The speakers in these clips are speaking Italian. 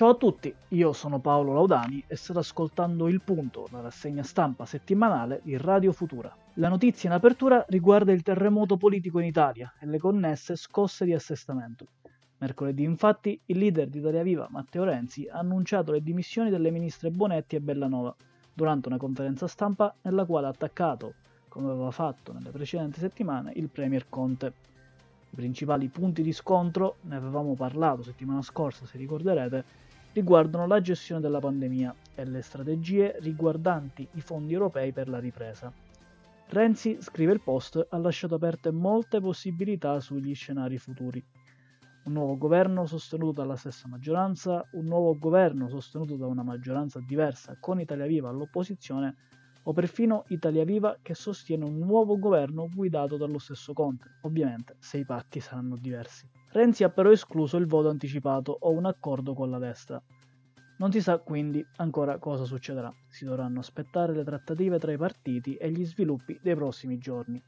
Ciao a tutti, io sono Paolo Laudani e state ascoltando Il Punto, la rassegna stampa settimanale di Radio Futura. La notizia in apertura riguarda il terremoto politico in Italia e le connesse scosse di assestamento. Mercoledì infatti il leader di Italia Viva, Matteo Renzi, ha annunciato le dimissioni delle ministre Bonetti e Bellanova durante una conferenza stampa nella quale ha attaccato, come aveva fatto nelle precedenti settimane, il Premier Conte. I principali punti di scontro, ne avevamo parlato settimana scorsa se ricorderete, riguardano la gestione della pandemia e le strategie riguardanti i fondi europei per la ripresa. Renzi, scrive il post, ha lasciato aperte molte possibilità sugli scenari futuri un nuovo governo sostenuto dalla stessa maggioranza, un nuovo governo sostenuto da una maggioranza diversa con Italia Viva all'opposizione o perfino Italia Viva che sostiene un nuovo governo guidato dallo stesso Conte, ovviamente se i patti saranno diversi. Renzi ha però escluso il voto anticipato o un accordo con la destra. Non si sa quindi ancora cosa succederà, si dovranno aspettare le trattative tra i partiti e gli sviluppi dei prossimi giorni.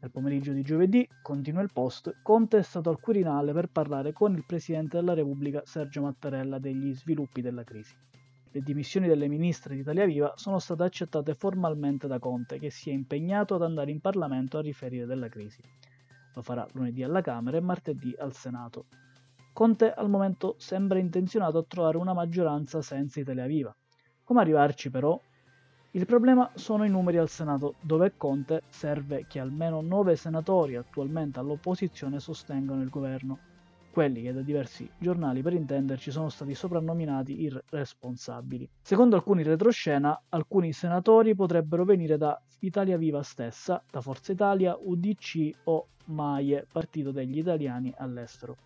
Nel pomeriggio di giovedì, continua il post, Conte è stato al Quirinale per parlare con il Presidente della Repubblica Sergio Mattarella degli sviluppi della crisi. Le dimissioni delle ministre di Italia Viva sono state accettate formalmente da Conte, che si è impegnato ad andare in Parlamento a riferire della crisi. Lo farà lunedì alla Camera e martedì al Senato. Conte al momento sembra intenzionato a trovare una maggioranza senza Italia Viva. Come arrivarci però il problema sono i numeri al Senato, dove Conte serve che almeno 9 senatori attualmente all'opposizione sostengano il governo, quelli che da diversi giornali per intenderci sono stati soprannominati irresponsabili. Secondo alcuni retroscena, alcuni senatori potrebbero venire da Italia Viva stessa, da Forza Italia, UDC o MAIE, Partito degli Italiani all'estero.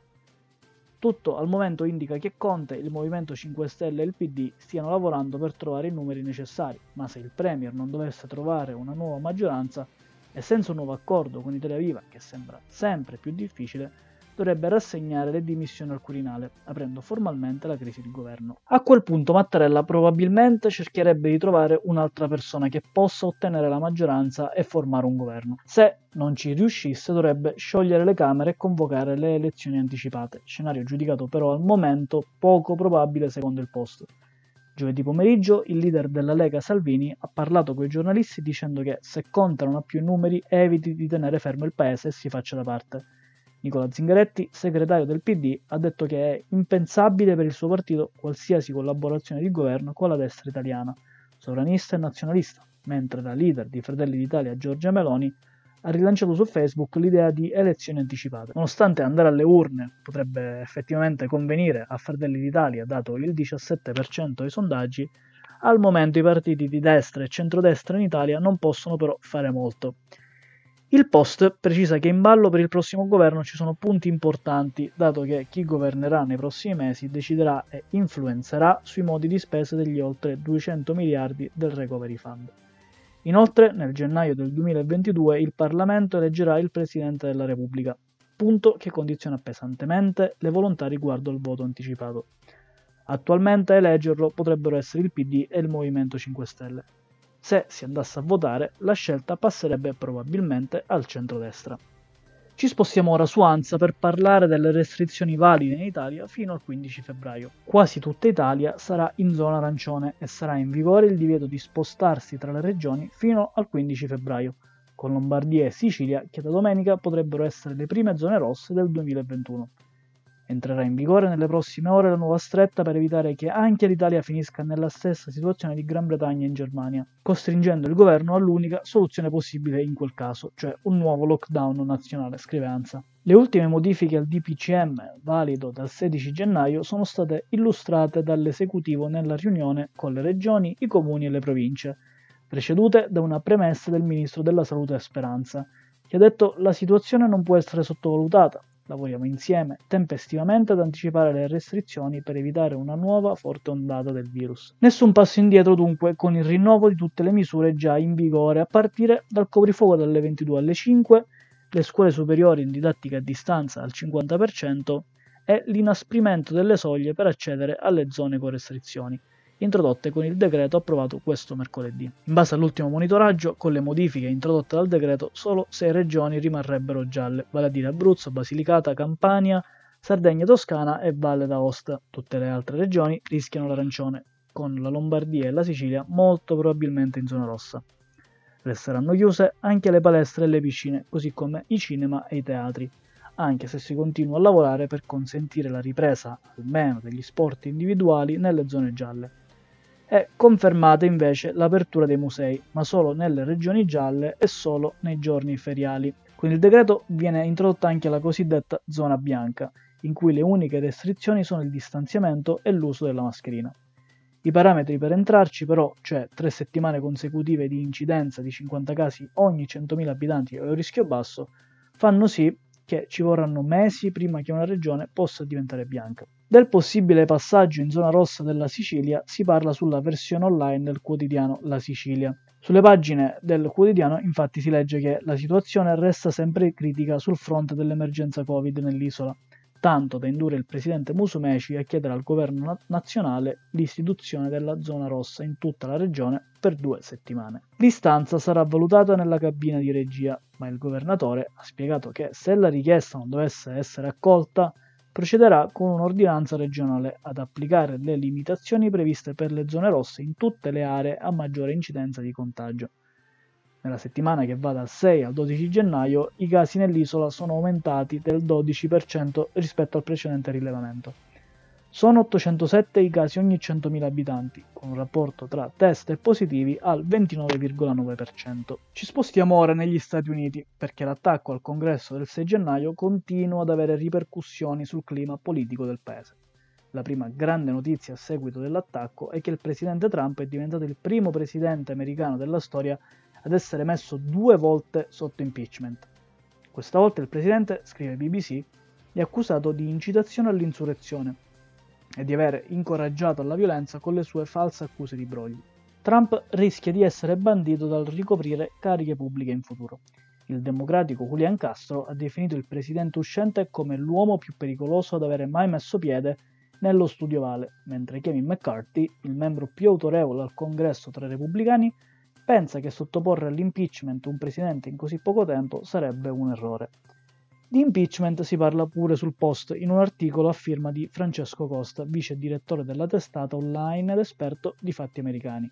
Tutto al momento indica che Conte, il Movimento 5 Stelle e il PD stiano lavorando per trovare i numeri necessari, ma se il Premier non dovesse trovare una nuova maggioranza e senza un nuovo accordo con Italia Viva, che sembra sempre più difficile, dovrebbe rassegnare le dimissioni al Quirinale, aprendo formalmente la crisi di governo. A quel punto Mattarella probabilmente cercherebbe di trovare un'altra persona che possa ottenere la maggioranza e formare un governo. Se non ci riuscisse dovrebbe sciogliere le Camere e convocare le elezioni anticipate, scenario giudicato però al momento poco probabile secondo il post. Giovedì pomeriggio il leader della Lega Salvini ha parlato con i giornalisti dicendo che se Conte non ha più numeri eviti di tenere fermo il paese e si faccia da parte. Nicola Zingaretti, segretario del PD, ha detto che è impensabile per il suo partito qualsiasi collaborazione di governo con la destra italiana, sovranista e nazionalista, mentre la leader di Fratelli d'Italia Giorgia Meloni ha rilanciato su Facebook l'idea di elezioni anticipate. Nonostante andare alle urne potrebbe effettivamente convenire a Fratelli d'Italia, dato il 17% dei sondaggi, al momento i partiti di destra e centrodestra in Italia non possono però fare molto. Il post precisa che in ballo per il prossimo governo ci sono punti importanti, dato che chi governerà nei prossimi mesi deciderà e influenzerà sui modi di spesa degli oltre 200 miliardi del Recovery Fund. Inoltre, nel gennaio del 2022 il Parlamento eleggerà il Presidente della Repubblica, punto che condiziona pesantemente le volontà riguardo al voto anticipato. Attualmente a eleggerlo potrebbero essere il PD e il Movimento 5 Stelle se si andasse a votare, la scelta passerebbe probabilmente al centrodestra. Ci spostiamo ora su ANSA per parlare delle restrizioni valide in Italia fino al 15 febbraio. Quasi tutta Italia sarà in zona arancione e sarà in vigore il divieto di spostarsi tra le regioni fino al 15 febbraio, con Lombardia e Sicilia che da domenica potrebbero essere le prime zone rosse del 2021. Entrerà in vigore nelle prossime ore la nuova stretta per evitare che anche l'Italia finisca nella stessa situazione di Gran Bretagna e Germania, costringendo il governo all'unica soluzione possibile in quel caso, cioè un nuovo lockdown nazionale, scrive ANSA. Le ultime modifiche al DPCM, valido dal 16 gennaio, sono state illustrate dall'esecutivo nella riunione con le regioni, i comuni e le province, precedute da una premessa del ministro della Salute Speranza, che ha detto la situazione non può essere sottovalutata, Lavoriamo insieme tempestivamente ad anticipare le restrizioni per evitare una nuova forte ondata del virus. Nessun passo indietro dunque con il rinnovo di tutte le misure già in vigore a partire dal coprifuoco dalle 22 alle 5, le scuole superiori in didattica a distanza al 50% e l'inasprimento delle soglie per accedere alle zone con restrizioni introdotte con il decreto approvato questo mercoledì. In base all'ultimo monitoraggio, con le modifiche introdotte dal decreto, solo 6 regioni rimarrebbero gialle, vale a dire Abruzzo, Basilicata, Campania, Sardegna, Toscana e Valle d'Aosta. Tutte le altre regioni rischiano l'arancione, con la Lombardia e la Sicilia molto probabilmente in zona rossa. Resteranno chiuse anche le palestre e le piscine, così come i cinema e i teatri, anche se si continua a lavorare per consentire la ripresa almeno degli sport individuali nelle zone gialle. È confermata invece l'apertura dei musei, ma solo nelle regioni gialle e solo nei giorni feriali. Con il decreto viene introdotta anche la cosiddetta zona bianca, in cui le uniche restrizioni sono il distanziamento e l'uso della mascherina. I parametri per entrarci però, cioè 3 settimane consecutive di incidenza di 50 casi ogni 100.000 abitanti o rischio basso, fanno sì che ci vorranno mesi prima che una regione possa diventare bianca. Del possibile passaggio in zona rossa della Sicilia si parla sulla versione online del quotidiano La Sicilia. Sulle pagine del quotidiano infatti si legge che la situazione resta sempre critica sul fronte dell'emergenza Covid nell'isola tanto da indurre il presidente Musumeci a chiedere al governo nazionale l'istituzione della zona rossa in tutta la regione per due settimane. L'istanza sarà valutata nella cabina di regia, ma il governatore ha spiegato che se la richiesta non dovesse essere accolta, procederà con un'ordinanza regionale ad applicare le limitazioni previste per le zone rosse in tutte le aree a maggiore incidenza di contagio. Nella settimana che va dal 6 al 12 gennaio i casi nell'isola sono aumentati del 12% rispetto al precedente rilevamento. Sono 807 i casi ogni 100.000 abitanti, con un rapporto tra test e positivi al 29,9%. Ci spostiamo ora negli Stati Uniti, perché l'attacco al congresso del 6 gennaio continua ad avere ripercussioni sul clima politico del paese. La prima grande notizia a seguito dell'attacco è che il presidente Trump è diventato il primo presidente americano della storia ad essere messo due volte sotto impeachment. Questa volta il presidente, scrive BBC, è accusato di incitazione all'insurrezione e di aver incoraggiato alla violenza con le sue false accuse di brogli. Trump rischia di essere bandito dal ricoprire cariche pubbliche in futuro. Il democratico Julian Castro ha definito il presidente uscente come l'uomo più pericoloso ad avere mai messo piede nello studio Vale, mentre Kevin McCarthy, il membro più autorevole al congresso tra i repubblicani, pensa che sottoporre all'impeachment un presidente in così poco tempo sarebbe un errore. Di impeachment si parla pure sul post in un articolo a firma di Francesco Costa, vice direttore della testata online ed esperto di fatti americani.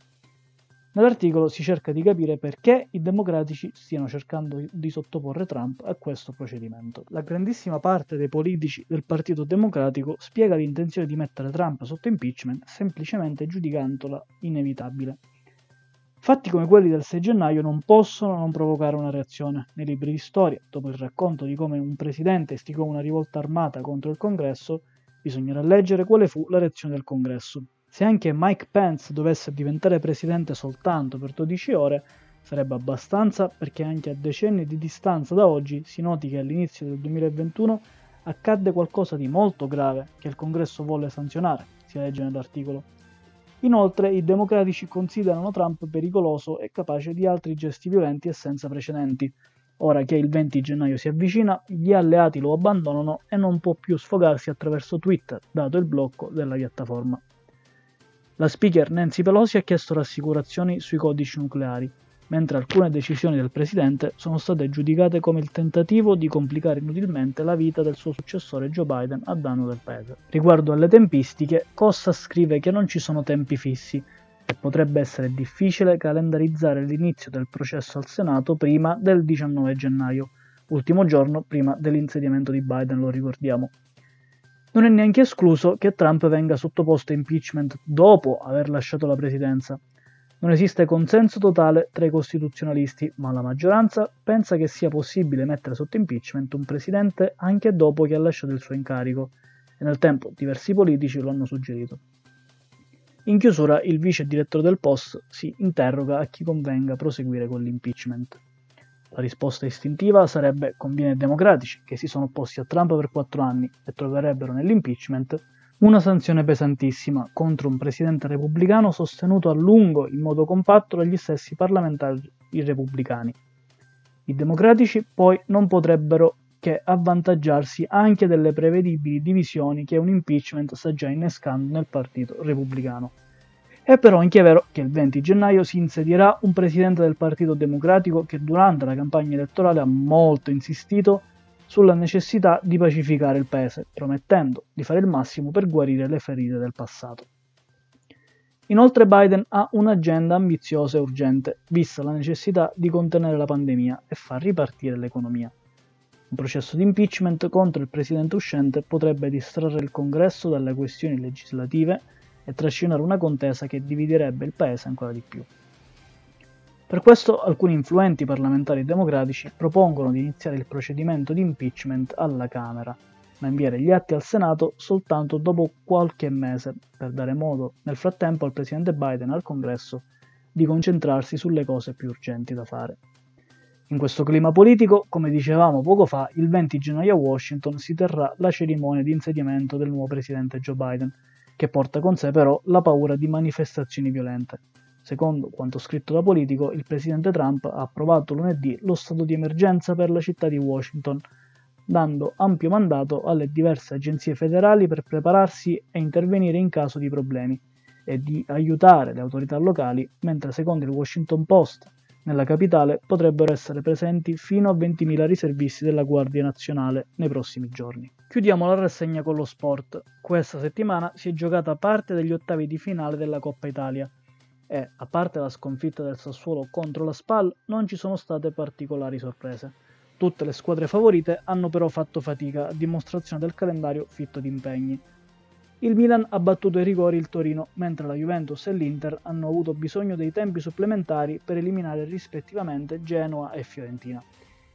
Nell'articolo si cerca di capire perché i democratici stiano cercando di sottoporre Trump a questo procedimento. La grandissima parte dei politici del Partito Democratico spiega l'intenzione di mettere Trump sotto impeachment semplicemente giudicandola inevitabile. Fatti come quelli del 6 gennaio non possono non provocare una reazione. Nei libri di storia, dopo il racconto di come un presidente istigò una rivolta armata contro il congresso, bisognerà leggere quale fu la reazione del congresso. Se anche Mike Pence dovesse diventare presidente soltanto per 12 ore, sarebbe abbastanza perché anche a decenni di distanza da oggi si noti che all'inizio del 2021 accadde qualcosa di molto grave che il congresso volle sanzionare, si legge nell'articolo. Inoltre i democratici considerano Trump pericoloso e capace di altri gesti violenti e senza precedenti. Ora che il 20 gennaio si avvicina, gli alleati lo abbandonano e non può più sfogarsi attraverso Twitter, dato il blocco della piattaforma. La speaker Nancy Pelosi ha chiesto rassicurazioni sui codici nucleari, mentre alcune decisioni del presidente sono state giudicate come il tentativo di complicare inutilmente la vita del suo successore Joe Biden a danno del paese. Riguardo alle tempistiche, Costa scrive che non ci sono tempi fissi e potrebbe essere difficile calendarizzare l'inizio del processo al Senato prima del 19 gennaio, ultimo giorno prima dell'insediamento di Biden, lo ricordiamo. Non è neanche escluso che Trump venga sottoposto a impeachment dopo aver lasciato la presidenza, non esiste consenso totale tra i costituzionalisti, ma la maggioranza pensa che sia possibile mettere sotto impeachment un presidente anche dopo che ha lasciato il suo incarico, e nel tempo diversi politici lo hanno suggerito. In chiusura, il vice direttore del Post si interroga a chi convenga proseguire con l'impeachment. La risposta istintiva sarebbe conviene ai democratici, che si sono opposti a Trump per quattro anni e troverebbero nell'impeachment una sanzione pesantissima contro un presidente repubblicano sostenuto a lungo in modo compatto dagli stessi parlamentari repubblicani. I democratici poi non potrebbero che avvantaggiarsi anche delle prevedibili divisioni che un impeachment sta già innescando nel partito repubblicano. È però anche vero che il 20 gennaio si insedierà un presidente del Partito Democratico che durante la campagna elettorale ha molto insistito sulla necessità di pacificare il paese, promettendo di fare il massimo per guarire le ferite del passato. Inoltre Biden ha un'agenda ambiziosa e urgente, vista la necessità di contenere la pandemia e far ripartire l'economia. Un processo di impeachment contro il presidente uscente potrebbe distrarre il Congresso dalle questioni legislative e trascinare una contesa che dividerebbe il paese ancora di più. Per questo alcuni influenti parlamentari democratici propongono di iniziare il procedimento di impeachment alla Camera, ma inviare gli atti al Senato soltanto dopo qualche mese, per dare modo nel frattempo al presidente Biden e al Congresso di concentrarsi sulle cose più urgenti da fare. In questo clima politico, come dicevamo poco fa, il 20 gennaio a Washington si terrà la cerimonia di insediamento del nuovo presidente Joe Biden, che porta con sé però la paura di manifestazioni violente. Secondo quanto scritto da Politico, il presidente Trump ha approvato lunedì lo stato di emergenza per la città di Washington, dando ampio mandato alle diverse agenzie federali per prepararsi e intervenire in caso di problemi e di aiutare le autorità locali, mentre secondo il Washington Post nella capitale potrebbero essere presenti fino a 20.000 riservisti della Guardia Nazionale nei prossimi giorni. Chiudiamo la rassegna con lo sport. Questa settimana si è giocata parte degli ottavi di finale della Coppa Italia e, a parte la sconfitta del Sassuolo contro la SPAL, non ci sono state particolari sorprese. Tutte le squadre favorite hanno però fatto fatica, a dimostrazione del calendario fitto di impegni. Il Milan ha battuto ai rigori il Torino, mentre la Juventus e l'Inter hanno avuto bisogno dei tempi supplementari per eliminare rispettivamente Genoa e Fiorentina.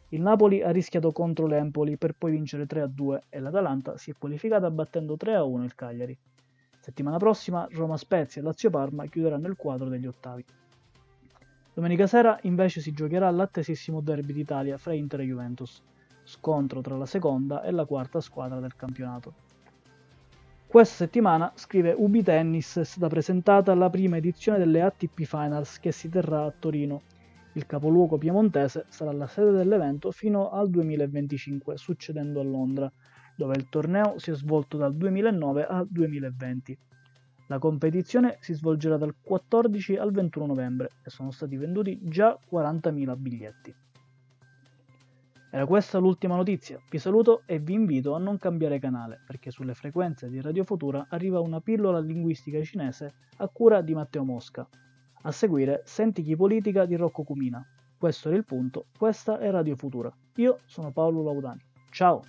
Il Napoli ha rischiato contro l'Empoli per poi vincere 3-2 e l'Atalanta si è qualificata battendo 3-1 il Cagliari. Settimana prossima Roma Spezia e Lazio Parma chiuderanno il quadro degli ottavi. Domenica sera invece si giocherà l'attesissimo derby d'Italia fra Inter e Juventus, scontro tra la seconda e la quarta squadra del campionato. Questa settimana, scrive Ubi Tennis, è stata presentata la prima edizione delle ATP Finals che si terrà a Torino. Il capoluogo piemontese sarà la sede dell'evento fino al 2025, succedendo a Londra, dove il torneo si è svolto dal 2009 al 2020. La competizione si svolgerà dal 14 al 21 novembre e sono stati venduti già 40.000 biglietti. Era questa l'ultima notizia, vi saluto e vi invito a non cambiare canale perché sulle frequenze di Radio Futura arriva una pillola linguistica cinese a cura di Matteo Mosca. A seguire Senti chi politica di Rocco Cumina. Questo era il punto, questa è Radio Futura. Io sono Paolo Laudani. Ciao!